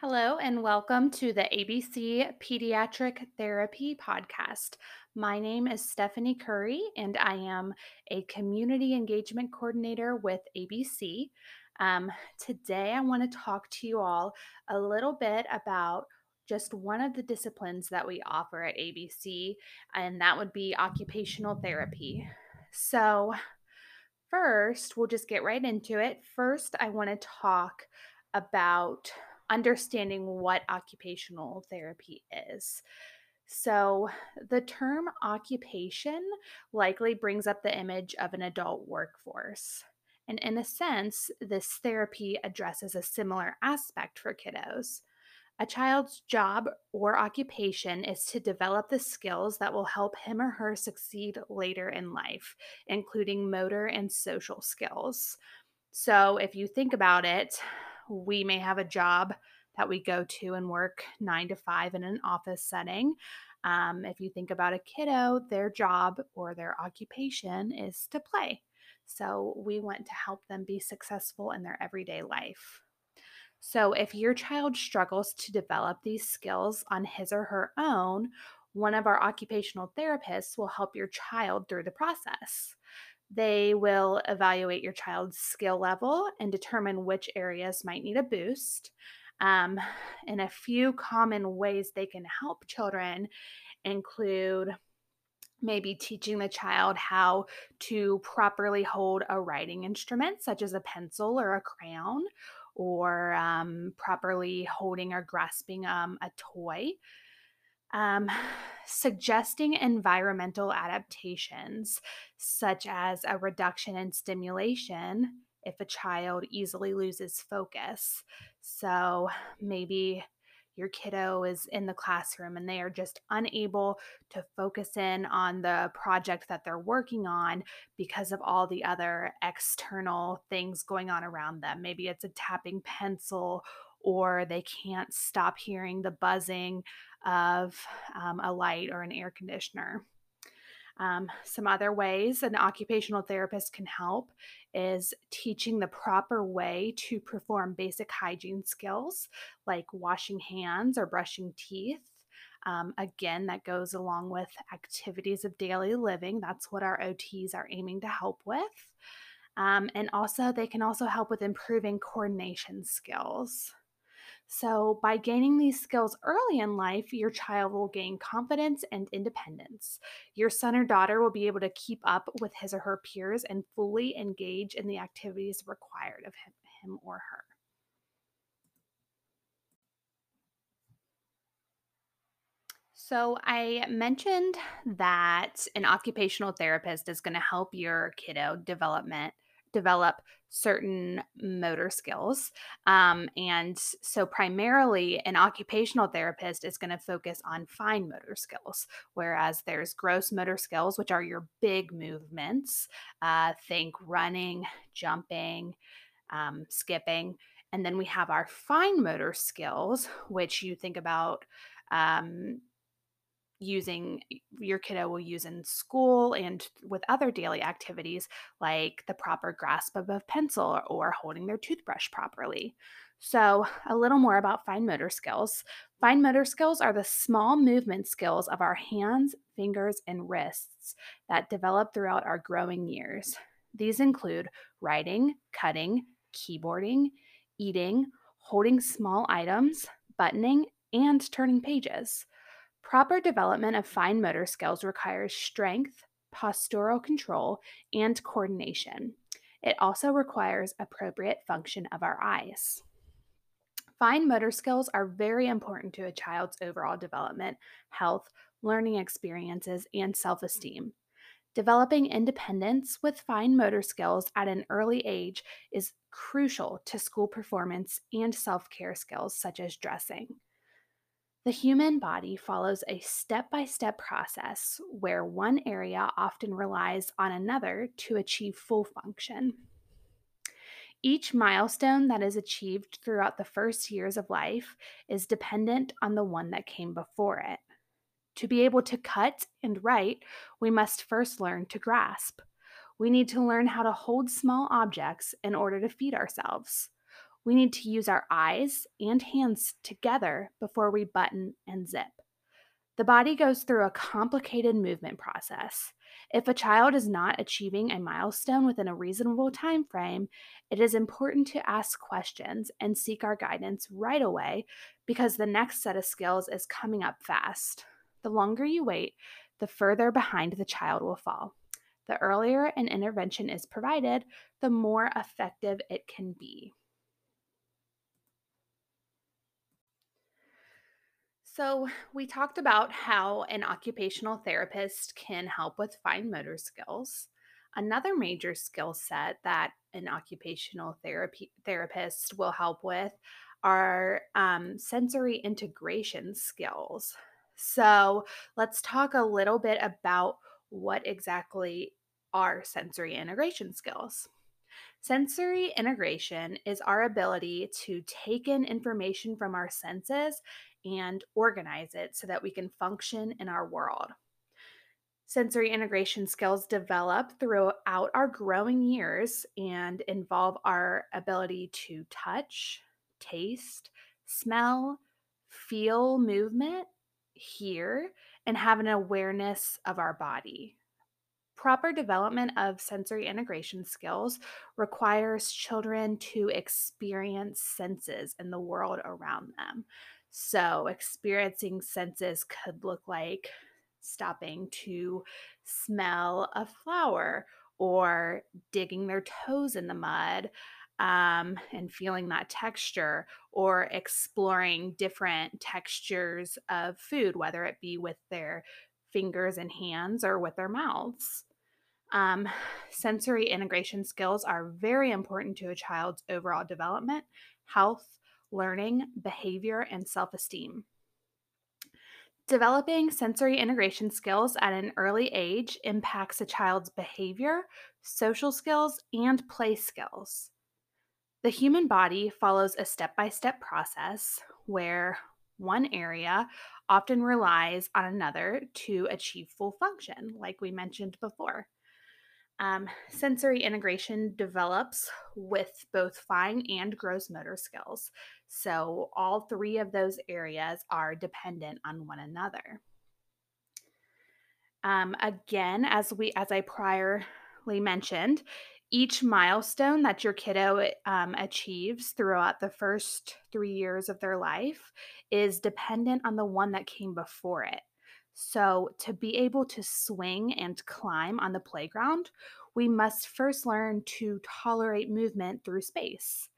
Hello, and welcome to the ABC Pediatric Therapy Podcast. My name is Stephanie Curry, and I am a community engagement coordinator with ABC. Um, today, I want to talk to you all a little bit about just one of the disciplines that we offer at ABC, and that would be occupational therapy. So, first, we'll just get right into it. First, I want to talk about understanding what occupational therapy is. So, the term occupation likely brings up the image of an adult workforce. And in a sense, this therapy addresses a similar aspect for kiddos. A child's job or occupation is to develop the skills that will help him or her succeed later in life, including motor and social skills. So, if you think about it, we may have a job that we go to and work nine to five in an office setting. Um, if you think about a kiddo, their job or their occupation is to play. So, we want to help them be successful in their everyday life. So, if your child struggles to develop these skills on his or her own, one of our occupational therapists will help your child through the process. They will evaluate your child's skill level and determine which areas might need a boost. Um, and a few common ways they can help children include maybe teaching the child how to properly hold a writing instrument, such as a pencil or a crayon, or um, properly holding or grasping um, a toy. Um, suggesting environmental adaptations, such as a reduction in stimulation if a child easily loses focus. So maybe your kiddo is in the classroom and they are just unable to focus in on the project that they're working on because of all the other external things going on around them. Maybe it's a tapping pencil or they can't stop hearing the buzzing of um, a light or an air conditioner. Um, some other ways an occupational therapist can help is teaching the proper way to perform basic hygiene skills like washing hands or brushing teeth. Um, again, that goes along with activities of daily living. That's what our OTs are aiming to help with. Um, and also, they can also help with improving coordination skills. So, by gaining these skills early in life, your child will gain confidence and independence. Your son or daughter will be able to keep up with his or her peers and fully engage in the activities required of him, him or her. So, I mentioned that an occupational therapist is going to help your kiddo development develop certain motor skills. Um, and so, primarily, an occupational therapist is going to focus on fine motor skills, whereas there's gross motor skills, which are your big movements. Uh, think running, jumping, um, skipping. And then we have our fine motor skills, which you think about um, using your kiddo will use in school and with other daily activities like the proper grasp of a pencil or holding their toothbrush properly. So, a little more about fine motor skills. Fine motor skills are the small movement skills of our hands, fingers, and wrists that develop throughout our growing years. These include writing, cutting, keyboarding, eating, holding small items, buttoning, and turning pages. Proper development of fine motor skills requires strength, postural control, and coordination. It also requires appropriate function of our eyes. Fine motor skills are very important to a child's overall development, health, learning experiences, and self esteem. Developing independence with fine motor skills at an early age is crucial to school performance and self care skills such as dressing. The human body follows a step by step process where one area often relies on another to achieve full function. Each milestone that is achieved throughout the first years of life is dependent on the one that came before it. To be able to cut and write, we must first learn to grasp. We need to learn how to hold small objects in order to feed ourselves. We need to use our eyes and hands together before we button and zip. The body goes through a complicated movement process. If a child is not achieving a milestone within a reasonable time frame, it is important to ask questions and seek our guidance right away because the next set of skills is coming up fast. The longer you wait, the further behind the child will fall. The earlier an intervention is provided, the more effective it can be. So, we talked about how an occupational therapist can help with fine motor skills. Another major skill set that an occupational therapy therapist will help with are um, sensory integration skills. So, let's talk a little bit about what exactly are sensory integration skills. Sensory integration is our ability to take in information from our senses and organize it so that we can function in our world. Sensory integration skills develop throughout our growing years and involve our ability to touch, taste, smell, feel movement, hear, and have an awareness of our body. Proper development of sensory integration skills requires children to experience senses in the world around them. So, experiencing senses could look like stopping to smell a flower or digging their toes in the mud um, and feeling that texture or exploring different textures of food, whether it be with their fingers and hands or with their mouths. Um, sensory integration skills are very important to a child's overall development, health, learning, behavior, and self esteem. Developing sensory integration skills at an early age impacts a child's behavior, social skills, and play skills. The human body follows a step by step process where one area often relies on another to achieve full function, like we mentioned before. Um, sensory integration develops with both fine and gross motor skills. So, all three of those areas are dependent on one another. Um, again, as we as I priorly mentioned, each milestone that your kiddo um, achieves throughout the first three years of their life is dependent on the one that came before it. So, to be able to swing and climb on the playground, we must first learn to tolerate movement through space.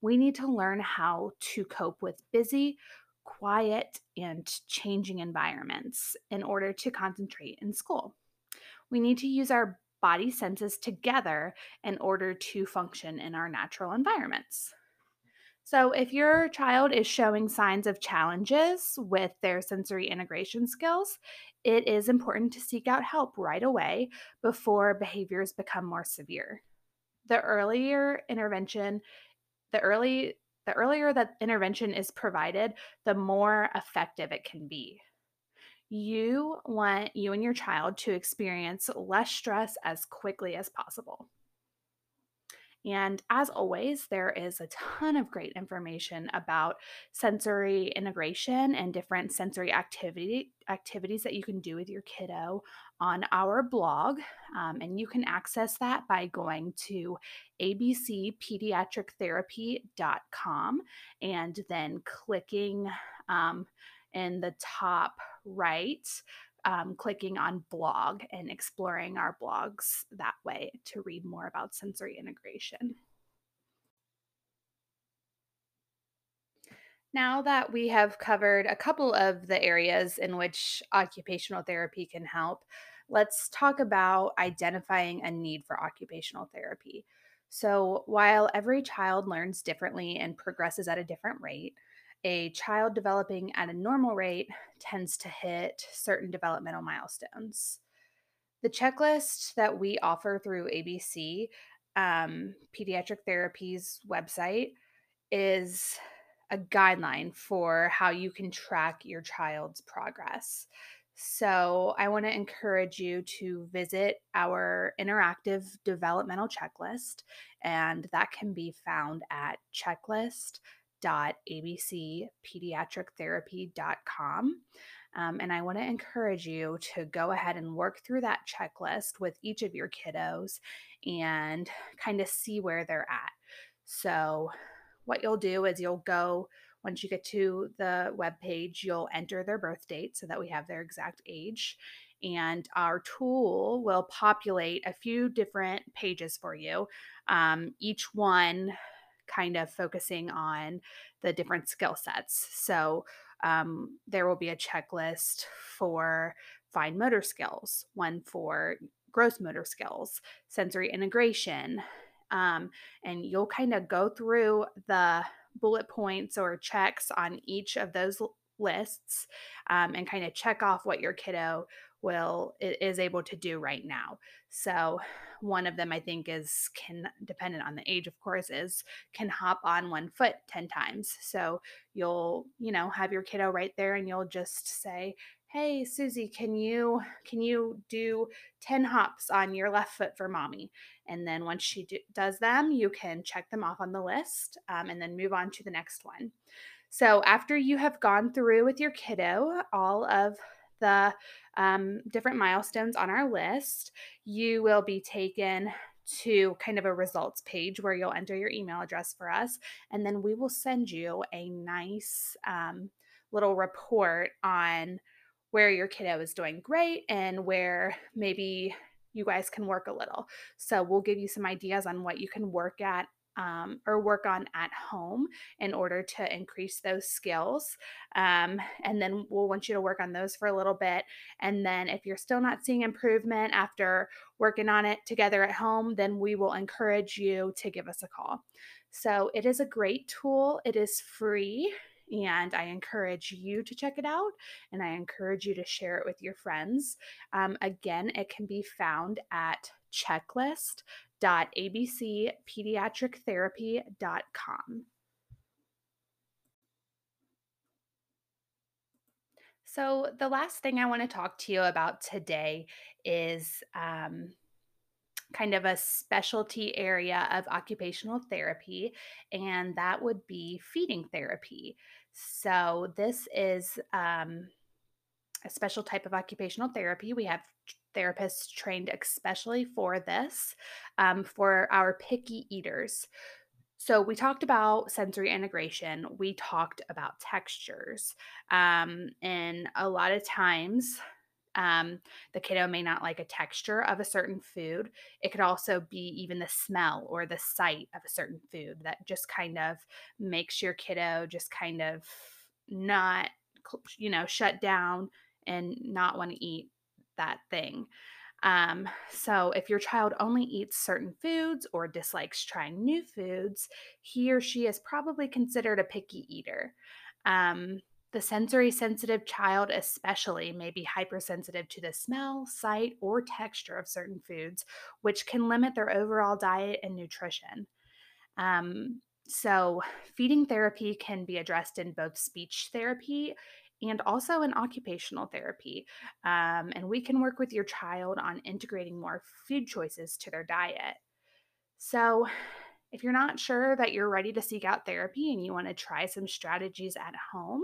We need to learn how to cope with busy, quiet, and changing environments in order to concentrate in school. We need to use our body senses together in order to function in our natural environments. So, if your child is showing signs of challenges with their sensory integration skills, it is important to seek out help right away before behaviors become more severe. The earlier intervention, the early the earlier that intervention is provided, the more effective it can be. You want you and your child to experience less stress as quickly as possible. And as always, there is a ton of great information about sensory integration and different sensory activity activities that you can do with your kiddo on our blog. Um, and you can access that by going to abcpediatrictherapy.com and then clicking um, in the top right um, clicking on blog and exploring our blogs that way to read more about sensory integration. Now that we have covered a couple of the areas in which occupational therapy can help, let's talk about identifying a need for occupational therapy. So, while every child learns differently and progresses at a different rate, a child developing at a normal rate tends to hit certain developmental milestones. The checklist that we offer through ABC, um, Pediatric Therapy's website, is a guideline for how you can track your child's progress. So, I want to encourage you to visit our interactive developmental checklist, and that can be found at checklist.abcpediatrictherapy.com. Um, and I want to encourage you to go ahead and work through that checklist with each of your kiddos and kind of see where they're at. So, what you'll do is you'll go once you get to the web page, you'll enter their birth date so that we have their exact age. And our tool will populate a few different pages for you, um, each one kind of focusing on the different skill sets. So um, there will be a checklist for fine motor skills, one for gross motor skills, sensory integration. Um, and you'll kind of go through the bullet points or checks on each of those lists um, and kind of check off what your kiddo will is able to do right now. So one of them i think is can dependent on the age of course is can hop on one foot 10 times. So you'll you know have your kiddo right there and you'll just say hey susie can you can you do 10 hops on your left foot for mommy? And then once she do, does them you can check them off on the list um, and then move on to the next one. So after you have gone through with your kiddo all of the um, different milestones on our list you will be taken to kind of a results page where you'll enter your email address for us and then we will send you a nice um, little report on where your kiddo is doing great and where maybe you guys can work a little. So we'll give you some ideas on what you can work at um, or work on at home in order to increase those skills. Um, and then we'll want you to work on those for a little bit. And then if you're still not seeing improvement after working on it together at home, then we will encourage you to give us a call. So it is a great tool, it is free. And I encourage you to check it out and I encourage you to share it with your friends. Um, again, it can be found at checklist.abcpediatrictherapy.com. So, the last thing I want to talk to you about today is um, kind of a specialty area of occupational therapy, and that would be feeding therapy. So, this is um, a special type of occupational therapy. We have therapists trained especially for this, um, for our picky eaters. So, we talked about sensory integration, we talked about textures. Um, and a lot of times, um, the kiddo may not like a texture of a certain food. It could also be even the smell or the sight of a certain food that just kind of makes your kiddo just kind of not, you know, shut down and not want to eat that thing. Um, so, if your child only eats certain foods or dislikes trying new foods, he or she is probably considered a picky eater. Um, the sensory sensitive child, especially, may be hypersensitive to the smell, sight, or texture of certain foods, which can limit their overall diet and nutrition. Um, so, feeding therapy can be addressed in both speech therapy and also in occupational therapy. Um, and we can work with your child on integrating more food choices to their diet. So, if you're not sure that you're ready to seek out therapy and you want to try some strategies at home,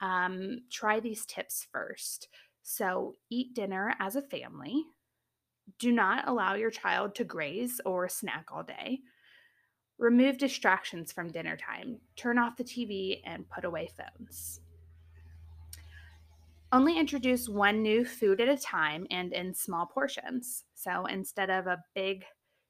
um, try these tips first. So, eat dinner as a family. Do not allow your child to graze or snack all day. Remove distractions from dinner time. Turn off the TV and put away phones. Only introduce one new food at a time and in small portions. So instead of a big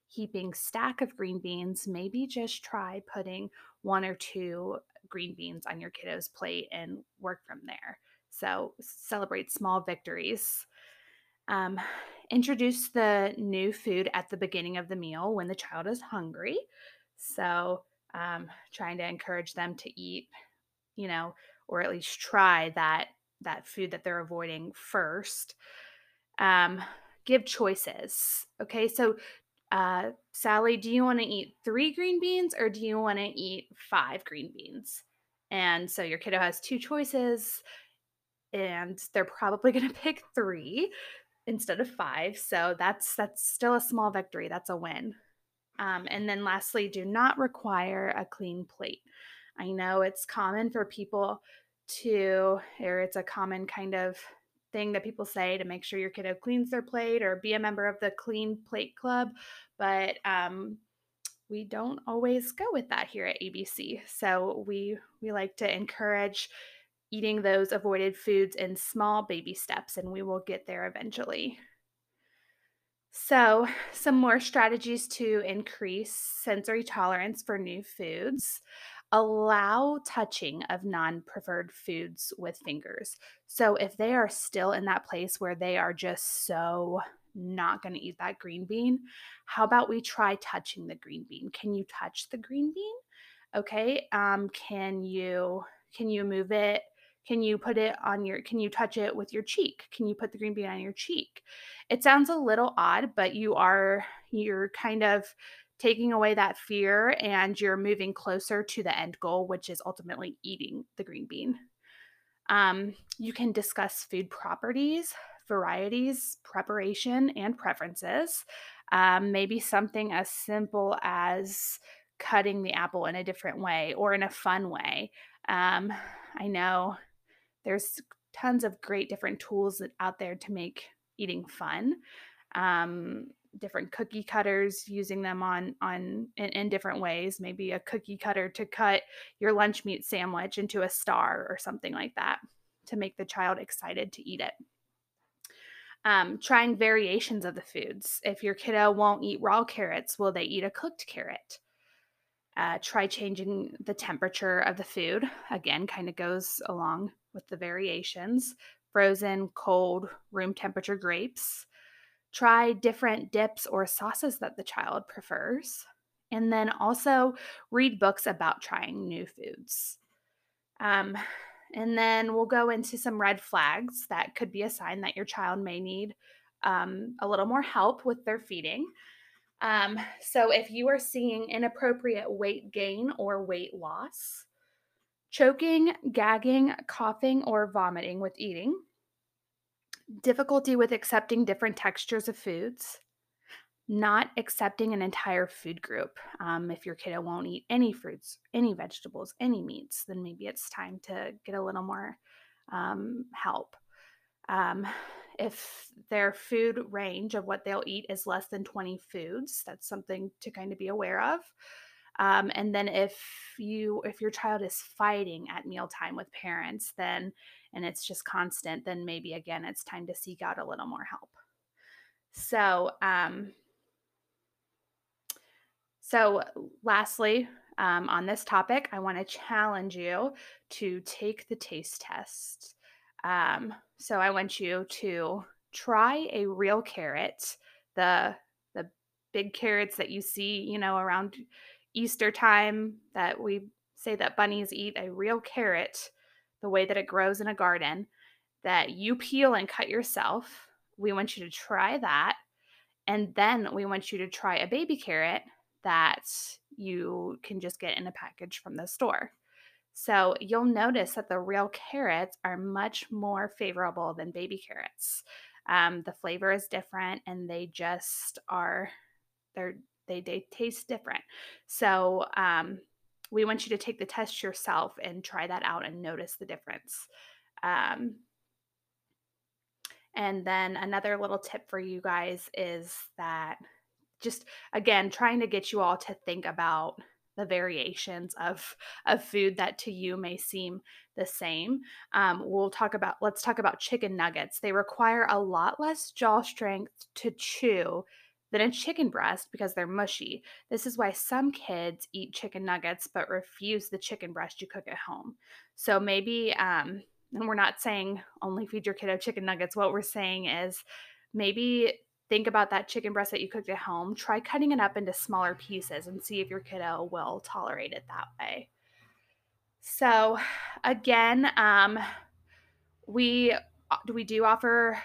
heaping stack of green beans, maybe just try putting one or two green beans on your kiddo's plate and work from there. So celebrate small victories. Um, introduce the new food at the beginning of the meal when the child is hungry. So um, trying to encourage them to eat, you know, or at least try that that food that they're avoiding first. Um, give choices. Okay, so uh, Sally, do you want to eat three green beans or do you want to eat five green beans? And so your kiddo has two choices. and they're probably going to pick 3 instead of 5. So that's that's still a small victory. That's a win. Um, and then lastly, do not require a clean plate. I know it's common for people to, or it's a common kind of thing that people say to make sure your kiddo cleans their plate or be a member of the clean plate club but um, we don't always go with that here at abc so we we like to encourage eating those avoided foods in small baby steps and we will get there eventually. So some more strategies to increase sensory tolerance for new foods allow touching of non preferred foods with fingers. So if they are still in that place where they are just so not going to eat that green bean, how about we try touching the green bean? Can you touch the green bean? Okay. Um, can you can you move it? Can you put it on your can you touch it with your cheek? Can you put the green bean on your cheek? It sounds a little odd, but you are you're kind of taking away that fear and you're moving closer to the end goal, which is ultimately eating the green bean. Um, you can discuss food properties, varieties, preparation, and preferences. Um, maybe something as simple as cutting the apple in a different way or in a fun way. Um, I know there's tons of great different tools out there to make eating fun. Um, different cookie cutters using them on on in, in, different ways maybe a cookie cutter to cut your lunch meat sandwich into a star or something like that to make the child excited to eat it. Um, trying variations of the foods. If your kiddo won't eat raw carrots will they eat a cooked carrot? Uh, try changing the temperature of the food. Again kind of goes along with the variations. Frozen cold room temperature grapes Try different dips or sauces that the child prefers. And then also read books about trying new foods. Um, and then we'll go into some red flags that could be a sign that your child may need um, a little more help with their feeding. Um, so, if you are seeing inappropriate weight gain or weight loss, choking, gagging, coughing, or vomiting with eating, difficulty with accepting different textures of foods, not accepting an entire food group. Um, if your kiddo won't eat any fruits, any vegetables, any meats, then maybe it's time to get a little more um, help. Um, if their food range of what they'll eat is less than 20 foods, that's something to kind of be aware of. Um, and then if you if your child is fighting at mealtime with parents, then and it's just constant, then maybe again it's time to seek out a little more help. So, um, so lastly, um, on this topic, I want to challenge you to take the taste test. Um, so I want you to try a real carrot, the the big carrots that you see, you know, around Easter time that we say that bunnies eat a real carrot the way that it grows in a garden that you peel and cut yourself. We want you to try that. And then we want you to try a baby carrot that you can just get in a package from the store. So you'll notice that the real carrots are much more favorable than baby carrots. Um, the flavor is different and they just are, they're, they, they taste different. So um, we want you to take the test yourself and try that out and notice the difference. Um, and then another little tip for you guys is that just again trying to get you all to think about the variations of of food that to you may seem the same. Um, we'll talk about let's talk about chicken nuggets. They require a lot less jaw strength to chew than a chicken breast because they're mushy. This is why some kids eat chicken nuggets but refuse the chicken breast you cook at home. So maybe, um, and we're not saying only feed your kiddo chicken nuggets. What we're saying is maybe think about that chicken breast that you cooked at home. Try cutting it up into smaller pieces and see if your kiddo will tolerate it that way. So, again, um, we we do offer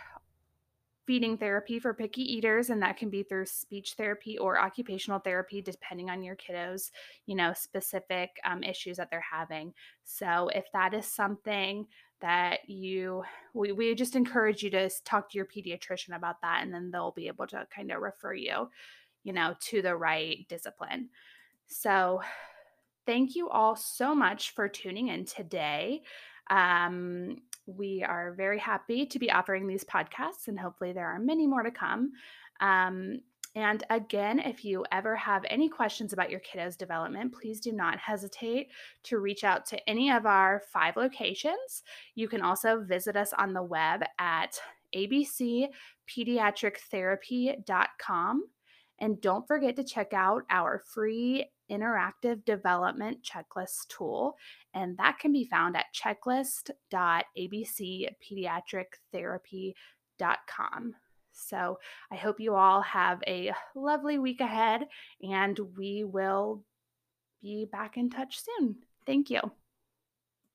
feeding therapy for picky eaters and that can be through speech therapy or occupational therapy depending on your kiddos you know specific um, issues that they're having. So if that is something that you we, we just encourage you to talk to your pediatrician about that and then they'll be able to kind of refer you you know to the right discipline. So thank you all so much for tuning in today. Um, we are very happy to be offering these podcasts and hopefully there are many more to come um, and again, if you ever have any questions about your kiddo's development, please do not hesitate to reach out to any of our five locations. You can also visit us on the web at abcpediatrictherapy.com. And don't forget to check out our free interactive development checklist tool. And that can be found at checklist.abcpediatrictherapy.com. So I hope you all have a lovely week ahead and we will be back in touch soon. Thank you.